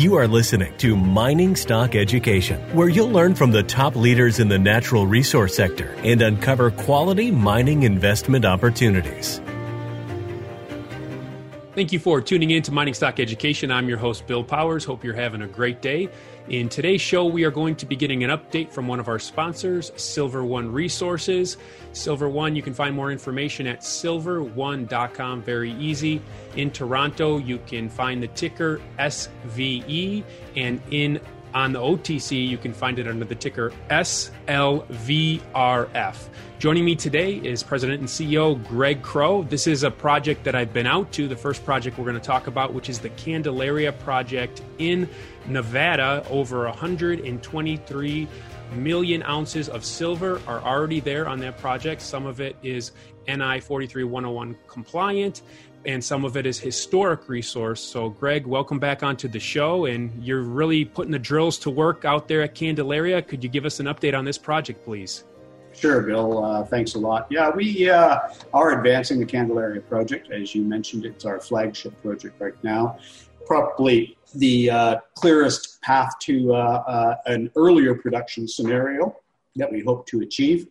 You are listening to Mining Stock Education, where you'll learn from the top leaders in the natural resource sector and uncover quality mining investment opportunities. Thank you for tuning in to Mining Stock Education. I'm your host, Bill Powers. Hope you're having a great day. In today's show, we are going to be getting an update from one of our sponsors, Silver One Resources. Silver One, you can find more information at silverone.com. Very easy. In Toronto, you can find the ticker SVE, and in on the OTC, you can find it under the ticker SLVRF. Joining me today is President and CEO Greg Crowe. This is a project that I've been out to, the first project we're going to talk about, which is the Candelaria project in Nevada. Over 123 million ounces of silver are already there on that project. Some of it is NI 43101 compliant and some of it is historic resource. So, Greg, welcome back onto the show, and you're really putting the drills to work out there at Candelaria. Could you give us an update on this project, please? Sure, Bill. Uh, thanks a lot. Yeah, we uh, are advancing the Candelaria project. As you mentioned, it's our flagship project right now. Probably the uh, clearest path to uh, uh, an earlier production scenario that we hope to achieve.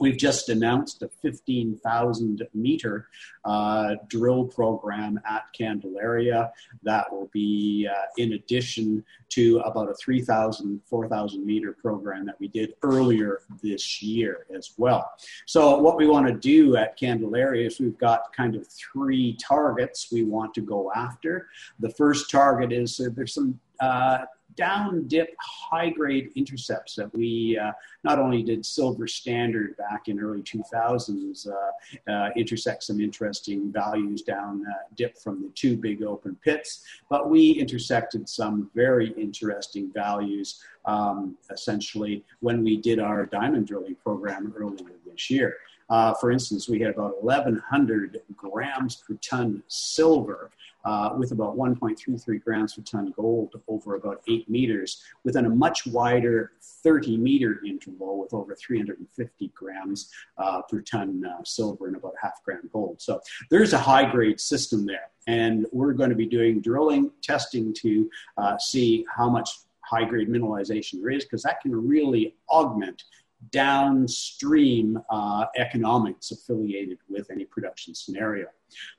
We've just announced a 15,000 meter uh, drill program at Candelaria that will be uh, in addition to about a 3,000, 4,000 meter program that we did earlier this year as well. So, what we want to do at Candelaria is we've got kind of three targets we want to go after. The first target is uh, there's some uh, down dip high grade intercepts that we uh, not only did silver standard back in early 2000s uh, uh, intersect some interesting values down uh, dip from the two big open pits but we intersected some very interesting values um, essentially when we did our diamond drilling program earlier this year. Uh, for instance, we had about 1,100 grams per ton silver uh, with about 1.33 grams per ton gold over about eight meters within a much wider 30 meter interval with over 350 grams uh, per ton uh, silver and about half gram gold. So there's a high grade system there. And we're going to be doing drilling, testing to uh, see how much high grade mineralization there is because that can really augment downstream uh, economics affiliated with any production scenario.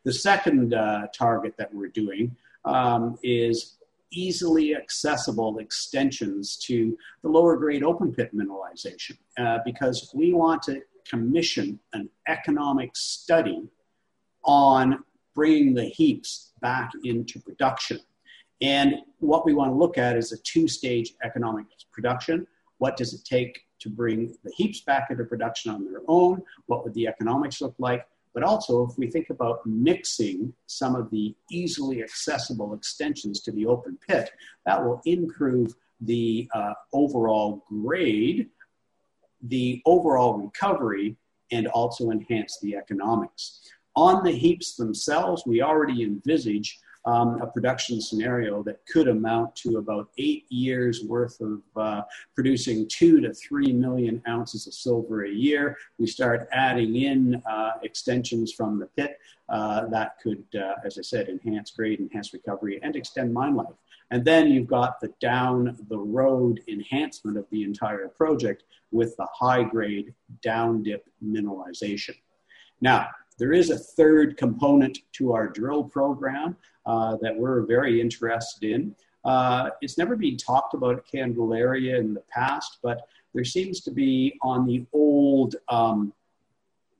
The second uh, target that we're doing um, is easily accessible extensions to the lower grade open pit mineralization uh, because we want to commission an economic study on bringing the heaps back into production. And what we want to look at is a two stage economic production. What does it take to bring the heaps back into production on their own? What would the economics look like? But also, if we think about mixing some of the easily accessible extensions to the open pit, that will improve the uh, overall grade, the overall recovery, and also enhance the economics. On the heaps themselves, we already envisage um, a production scenario that could amount to about eight years worth of uh, producing two to three million ounces of silver a year. We start adding in uh, extensions from the pit uh, that could, uh, as I said, enhance grade, enhance recovery, and extend mine life. And then you've got the down the road enhancement of the entire project with the high grade down dip mineralization. Now, there is a third component to our drill program uh, that we're very interested in. Uh, it's never been talked about at Candelaria in the past, but there seems to be on the old um,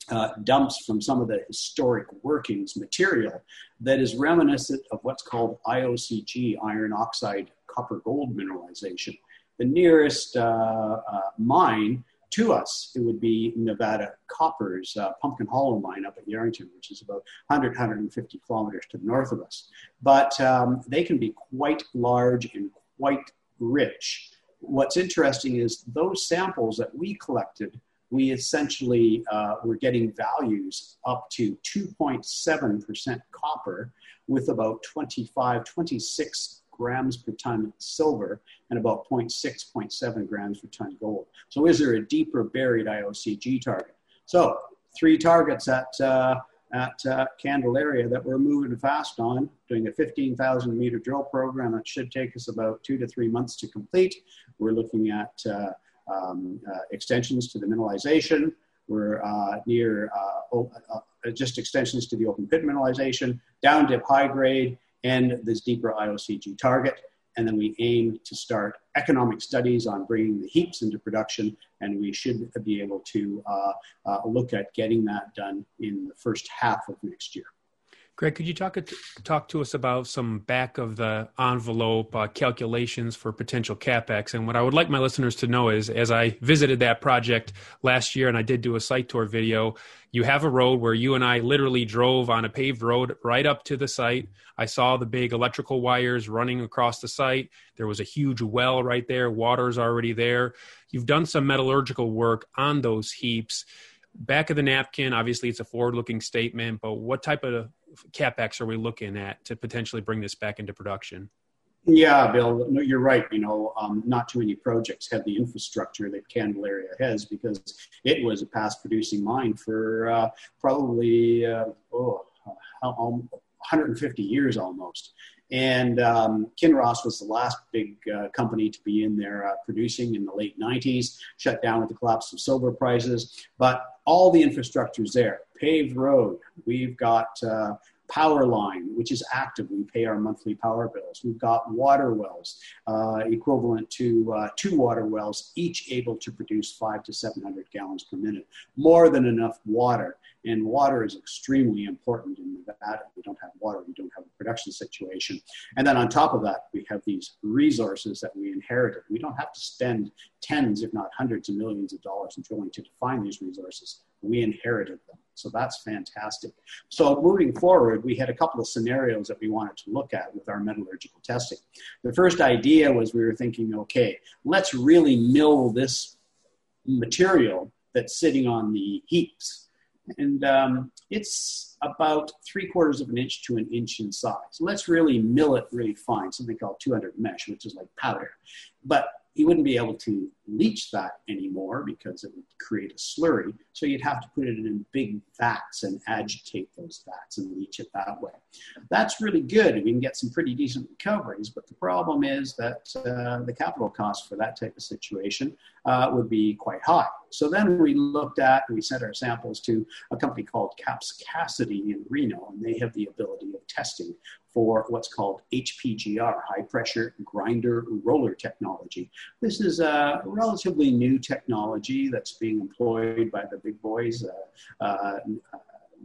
uh, dumps from some of the historic workings material that is reminiscent of what's called IOCG, iron oxide copper gold mineralization. The nearest uh, uh, mine to us, it would be Nevada Copper's uh, Pumpkin Hollow mine up at Yerington, which is about 100, 150 kilometers to the north of us. But um, they can be quite large and quite rich. What's interesting is those samples that we collected, we essentially uh, were getting values up to 2.7% copper with about 25, 26 grams per ton silver and about 0.6, 0.7 grams per ton gold. So is there a deeper buried IOCG target? So three targets at uh, at uh, Candelaria that we're moving fast on, doing a 15,000 meter drill program that should take us about two to three months to complete. We're looking at uh, um, uh, extensions to the mineralization. We're uh, near uh, just extensions to the open pit mineralization, down dip high grade, and this deeper IOCG target and then we aim to start economic studies on bringing the heaps into production, and we should be able to uh, uh, look at getting that done in the first half of next year. Greg, could you talk talk to us about some back of the envelope uh, calculations for potential capex? And what I would like my listeners to know is, as I visited that project last year, and I did do a site tour video, you have a road where you and I literally drove on a paved road right up to the site. I saw the big electrical wires running across the site. There was a huge well right there. Water's already there. You've done some metallurgical work on those heaps back of the napkin obviously it's a forward looking statement but what type of capex are we looking at to potentially bring this back into production? Yeah, Bill, no, you're right. You know, um, not too many projects have the infrastructure that Candelaria has because it was a past producing mine for uh, probably uh, oh, 150 years almost. And um, Kinross was the last big uh, company to be in there uh, producing in the late 90s, shut down with the collapse of silver prices. But all the infrastructure is there paved road. We've got uh, power line, which is active. We pay our monthly power bills. We've got water wells, uh, equivalent to uh, two water wells, each able to produce five to 700 gallons per minute, more than enough water. And water is extremely important in Nevada. We don't have water, we don't have a production situation. And then on top of that, we have these resources that we inherited. We don't have to spend tens, if not hundreds of millions of dollars in drilling to define these resources. We inherited them. So that's fantastic. So moving forward, we had a couple of scenarios that we wanted to look at with our metallurgical testing. The first idea was we were thinking, okay, let's really mill this material that's sitting on the heaps. And um, it's about three quarters of an inch to an inch in size. So let's really mill it really fine, something called 200 mesh, which is like powder. But you wouldn't be able to leach that anymore because it would create a slurry. So you'd have to put it in big vats and agitate those vats and leach it that way. That's really good. We can get some pretty decent recoveries, but the problem is that uh, the capital cost for that type of situation uh, would be quite high. So then we looked at, we sent our samples to a company called Kappes Cassiday in Reno, and they have the ability of testing for what's called HPGR, high pressure grinder roller technology. This is a relatively new technology that's being employed by the big boys, uh, uh,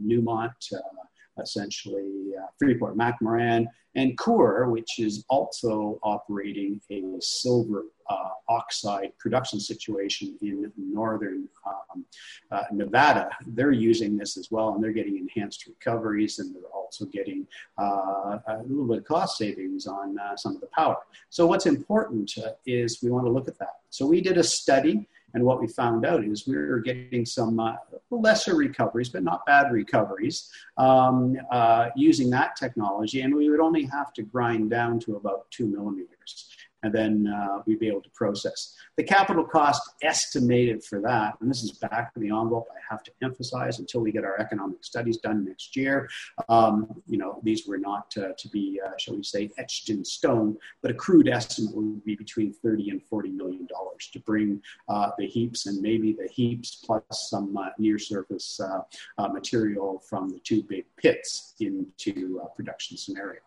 Newmont, uh, essentially uh, Freeport McMoran, and Coeur, which is also operating a silver uh, oxide production situation in northern um, uh, Nevada. They're using this as well, and they're getting enhanced recoveries, and they're also getting uh, a little bit of cost savings on uh, some of the power. So, what's important uh, is we want to look at that. So, we did a study and what we found out is we were getting some uh, lesser recoveries, but not bad recoveries, um, uh, using that technology. And we would only have to grind down to about two millimeters and then uh, we'd be able to process. The capital cost estimated for that, and this is back of the envelope, I have to emphasize until we get our economic studies done next year. Um, you know, these were not uh, to be, uh, shall we say, etched in stone, but a crude estimate would be between 30 and 40 million dollars to bring uh, the heaps and maybe the heaps plus some uh, near surface uh, material from the two big pits into a production scenario.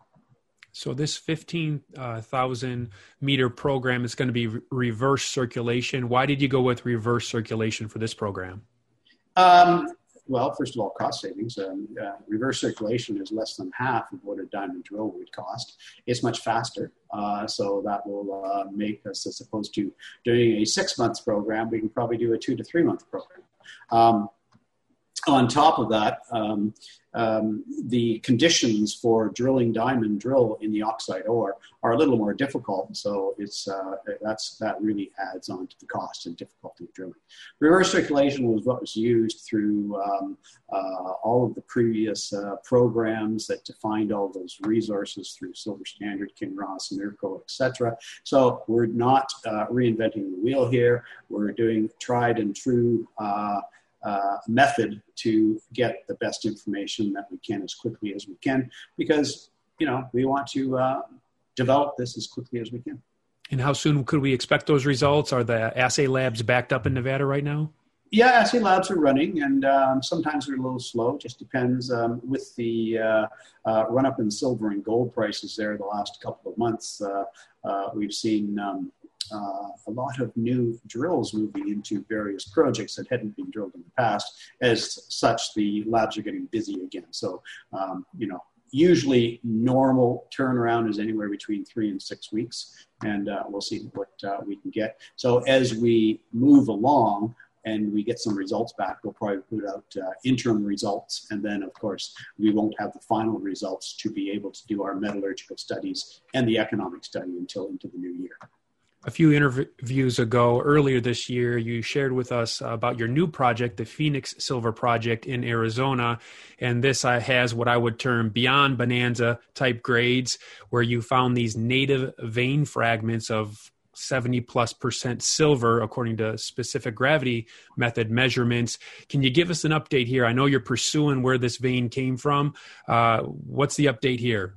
So this 15,000 meter program is going to be re- reverse circulation. Why did you go with reverse circulation for this program? Um, well, first of all, cost savings. Um, uh, reverse circulation is less than half of what a diamond drill would cost. It's much faster, uh, so that will uh, make us, as opposed to doing a six month program, we can probably do a two to three month program. Um, on top of that, um, um, the conditions for drilling diamond drill in the oxide ore are a little more difficult. So it's uh, that's that really adds on to the cost and difficulty of drilling. Reverse circulation was what was used through um, uh, all of the previous uh, programs that defined all those resources through Silver Standard, Kinross, Nerco, etc. So we're not uh, reinventing the wheel here. We're doing tried and true. Uh, method to get the best information that we can as quickly as we can because you know we want to uh, develop this as quickly as we can. And how soon could we expect those results? Are the assay labs backed up in Nevada right now? Yeah, assay labs are running, and um, sometimes they're a little slow. Just depends um, with the uh, uh, run up in silver and gold prices there the last couple of months. Uh, uh we've seen um, uh, a lot of new drills moving into various projects that hadn't been drilled in the past. As such, the labs are getting busy again. So, um, you know, usually normal turnaround is anywhere between three and six weeks, and uh, we'll see what uh, we can get. So as we move along and we get some results back, we'll probably put out uh, interim results, and then of course we won't have the final results to be able to do our metallurgical studies and the economic study until into the new year a few interviews ago, earlier this year, you shared with us about your new project, the Phoenix Silver Project in Arizona. And this uh, has what I would term beyond bonanza type grades, where you found these native vein fragments of 70 plus percent silver according to specific gravity method measurements. Can you give us an update here? I know you're pursuing where this vein came from. Uh, what's the update here?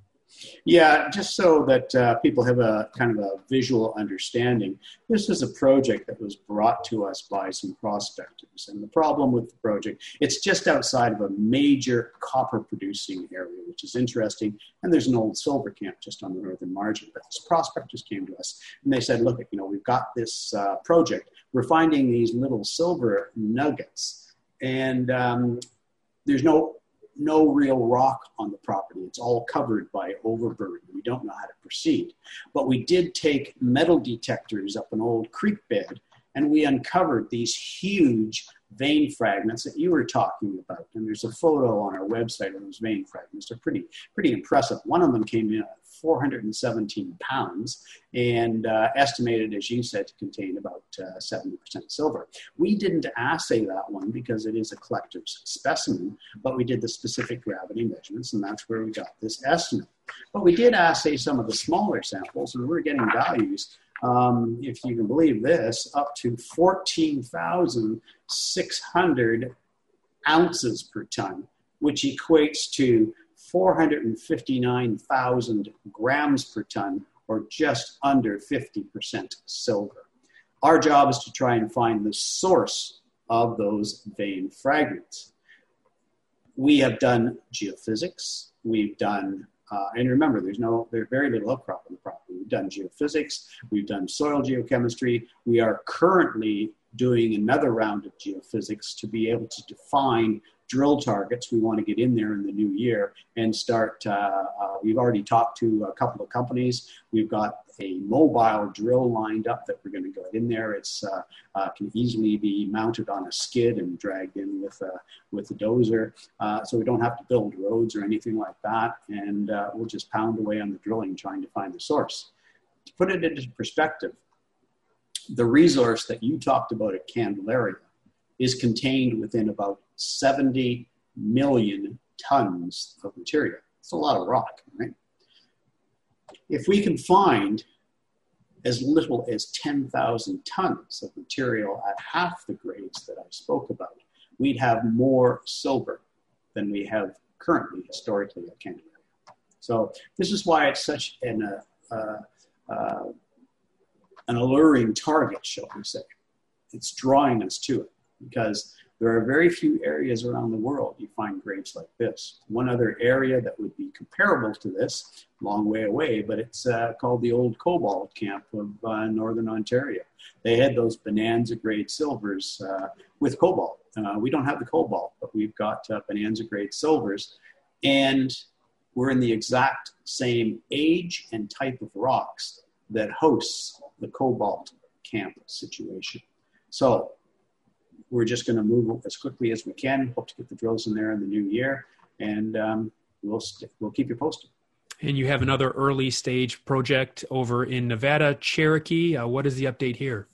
Yeah, just so that uh, people have a kind of a visual understanding, this is a project that was brought to us by some prospectors. And the problem with the project, it's just outside of a major copper producing area, which is interesting. And there's an old silver camp just on the northern margin. But these prospectors came to us and they said, look, you know, we've got this uh, project. We're finding these little silver nuggets. And um, there's no no real rock on the property. It's all covered by overburden. We don't know how to proceed. But we did take metal detectors up an old creek bed and we uncovered these huge vein fragments that you were talking about. And there's a photo on our website of those vein fragments. They're pretty, pretty impressive. One of them came in at 417 pounds and uh, estimated, as you said, to contain about uh, 70% silver. We didn't assay that one because it is a collector's specimen, but we did the specific gravity measurements, and that's where we got this estimate. But we did assay some of the smaller samples, and we're getting values um, if you can believe this, up to 14,600 ounces per ton, which equates to 459,000 grams per ton, or just under 50% silver. Our job is to try and find the source of those vein fragments. We have done geophysics, we've done uh, and remember, there's no, there's very little outcrop on the property. We've done geophysics, we've done soil geochemistry. We are currently doing another round of geophysics to be able to define drill targets. We want to get in there in the new year and start. Uh, uh, we've already talked to a couple of companies. We've got a mobile drill lined up that we're going to go in there. It's uh, uh, can easily be mounted on a skid and dragged in with a with a dozer, uh, so we don't have to build roads or anything like that. And uh, we'll just pound away on the drilling, trying to find the source. To put it into perspective, the resource that you talked about at Candelaria is contained within about 70 million tons of material. It's a lot of rock, right? If we can find as little as 10,000 tons of material at half the grades that I spoke about, we'd have more silver than we have currently historically at Candelaria. So this is why it's such an, uh, uh, uh, an alluring target, shall we say. It's drawing us to it because there are very few areas around the world you find grapes like this. One other area that would be comparable to this, long way away, but it's uh, called the Old Cobalt Camp of uh, Northern Ontario. They had those bonanza grade silvers uh, with cobalt. Uh, we don't have the cobalt, but we've got uh, bonanza grade silvers. And we're in the exact same age and type of rocks that hosts the cobalt camp situation. So we're just going to move as quickly as we can. Hope to get the drills in there in the new year, and um, we'll st- we'll keep you posted. And you have another early stage project over in Nevada, Cherokee. Uh, what is the update here?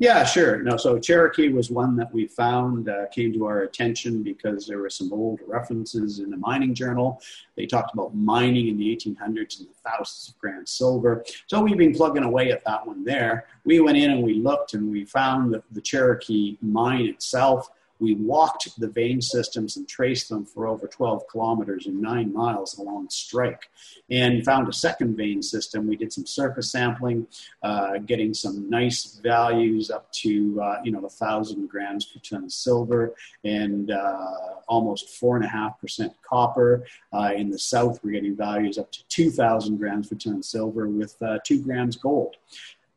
Yeah, sure. No, so Cherokee was one that we found uh, came to our attention because there were some old references in the mining journal. They talked about mining in the 1800s and the thousands of grams silver. So we've been plugging away at that one there. We went in and we looked and we found the Cherokee mine itself We walked the vein systems and traced them for over 12 kilometers and nine miles along strike and found a second vein system. We did some surface sampling, uh, getting some nice values up to, uh, you know, a thousand grams per ton of silver and uh, almost four and a half percent copper. Uh, in the south, we're getting values up to 2,000 grams per ton of silver with uh, two grams gold.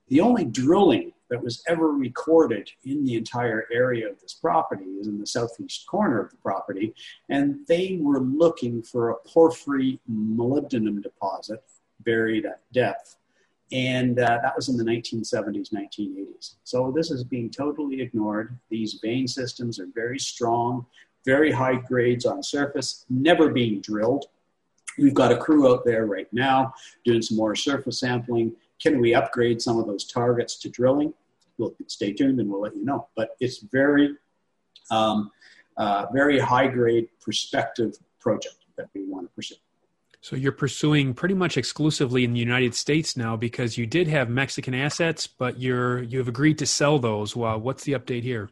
The only drilling that was ever recorded in the entire area of this property is in the southeast corner of the property, and they were looking for a porphyry molybdenum deposit buried at depth. And uh, that was in the 1970s, 1980s. So this is being totally ignored. These vein systems are very strong, very high grades on surface, never being drilled. We've got a crew out there right now doing some more surface sampling can we upgrade some of those targets to drilling? We'll stay tuned and we'll let you know. But it's very, um, uh, very high grade prospective project that we want to pursue. So you're pursuing pretty much exclusively in the United States now because you did have Mexican assets, but you're you have agreed to sell those. Well, what's the update here?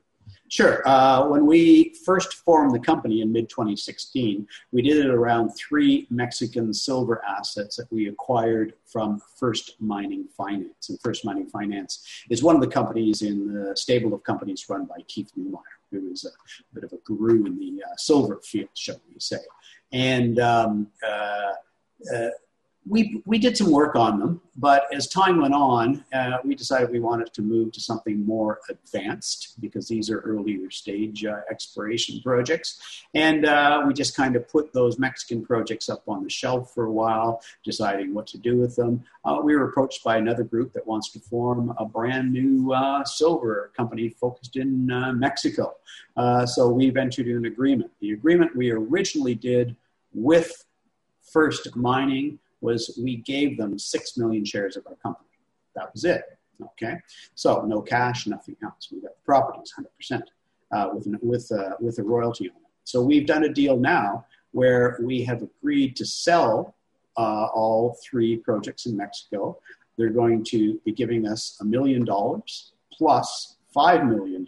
Sure. Uh, when we first formed the company in mid 2016, we did it around three Mexican silver assets that we acquired from First Mining Finance. And First Mining Finance is one of the companies in the stable of companies run by Keith Neumeyer, who is a bit of a guru in the uh, silver field, shall we say. And um, uh, uh we, we did some work on them, but as time went on, uh, we decided we wanted to move to something more advanced because these are earlier stage uh, exploration projects. And uh, we just kind of put those Mexican projects up on the shelf for a while, deciding what to do with them. Uh, we were approached by another group that wants to form a brand new uh, silver company focused in uh, Mexico. so we've entered an agreement. The agreement we originally did with First Mining was we gave them 6 million shares of our company. That was it. Okay. So no cash, nothing else. We got the properties 100% uh, with, with, uh, with a royalty on it. So we've done a deal now where we have agreed to sell uh, all three projects in Mexico. They're going to be giving us a million dollars plus $5 million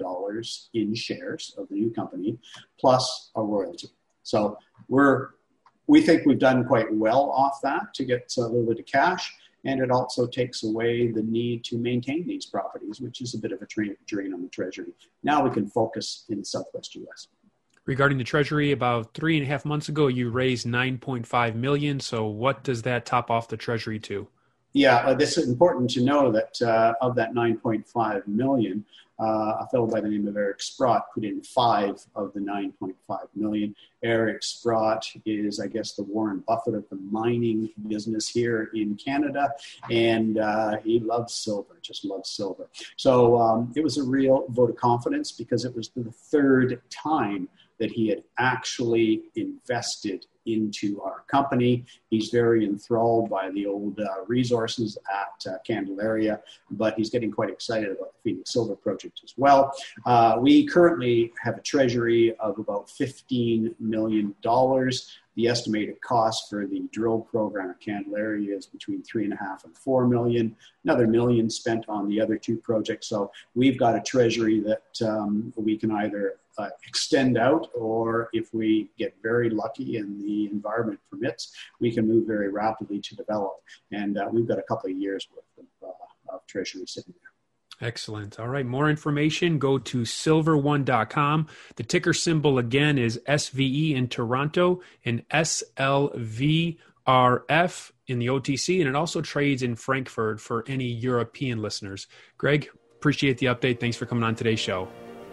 in shares of the new company plus a royalty. So we're we think we've done quite well off that to get a little bit of cash. And it also takes away the need to maintain these properties, which is a bit of a drain on the Treasury. Now we can focus in the Southwest U.S. Regarding the Treasury, about three and a half months ago, you raised 9.5 million. So, what does that top off the Treasury to? Yeah, uh, this is important to know that uh, of that 9.5 million, uh, a fellow by the name of Eric Sprott put in five of the 9.5 million. Eric Sprott is, I guess, the Warren Buffett of the mining business here in Canada, and uh, he loves silver, just loves silver. So um, it was a real vote of confidence because it was the third time that he had actually invested into our company. He's very enthralled by the old uh, resources at uh, Candelaria, but he's getting quite excited about the Phoenix Silver project as well. Uh, we currently have a treasury of about $15 million. The estimated cost for the drill program at Candelaria is between three and a half and four million. Another million spent on the other two projects. So we've got a treasury that um, we can either uh, extend out, or if we get very lucky and the environment permits, we can move very rapidly to develop. And uh, we've got a couple of years worth of, uh, of treasury sitting there. Excellent. All right. More information, go to silver1.com. The ticker symbol again is SVE in Toronto and SLVRF in the OTC, and it also trades in Frankfurt for any European listeners. Greg, appreciate the update. Thanks for coming on today's show.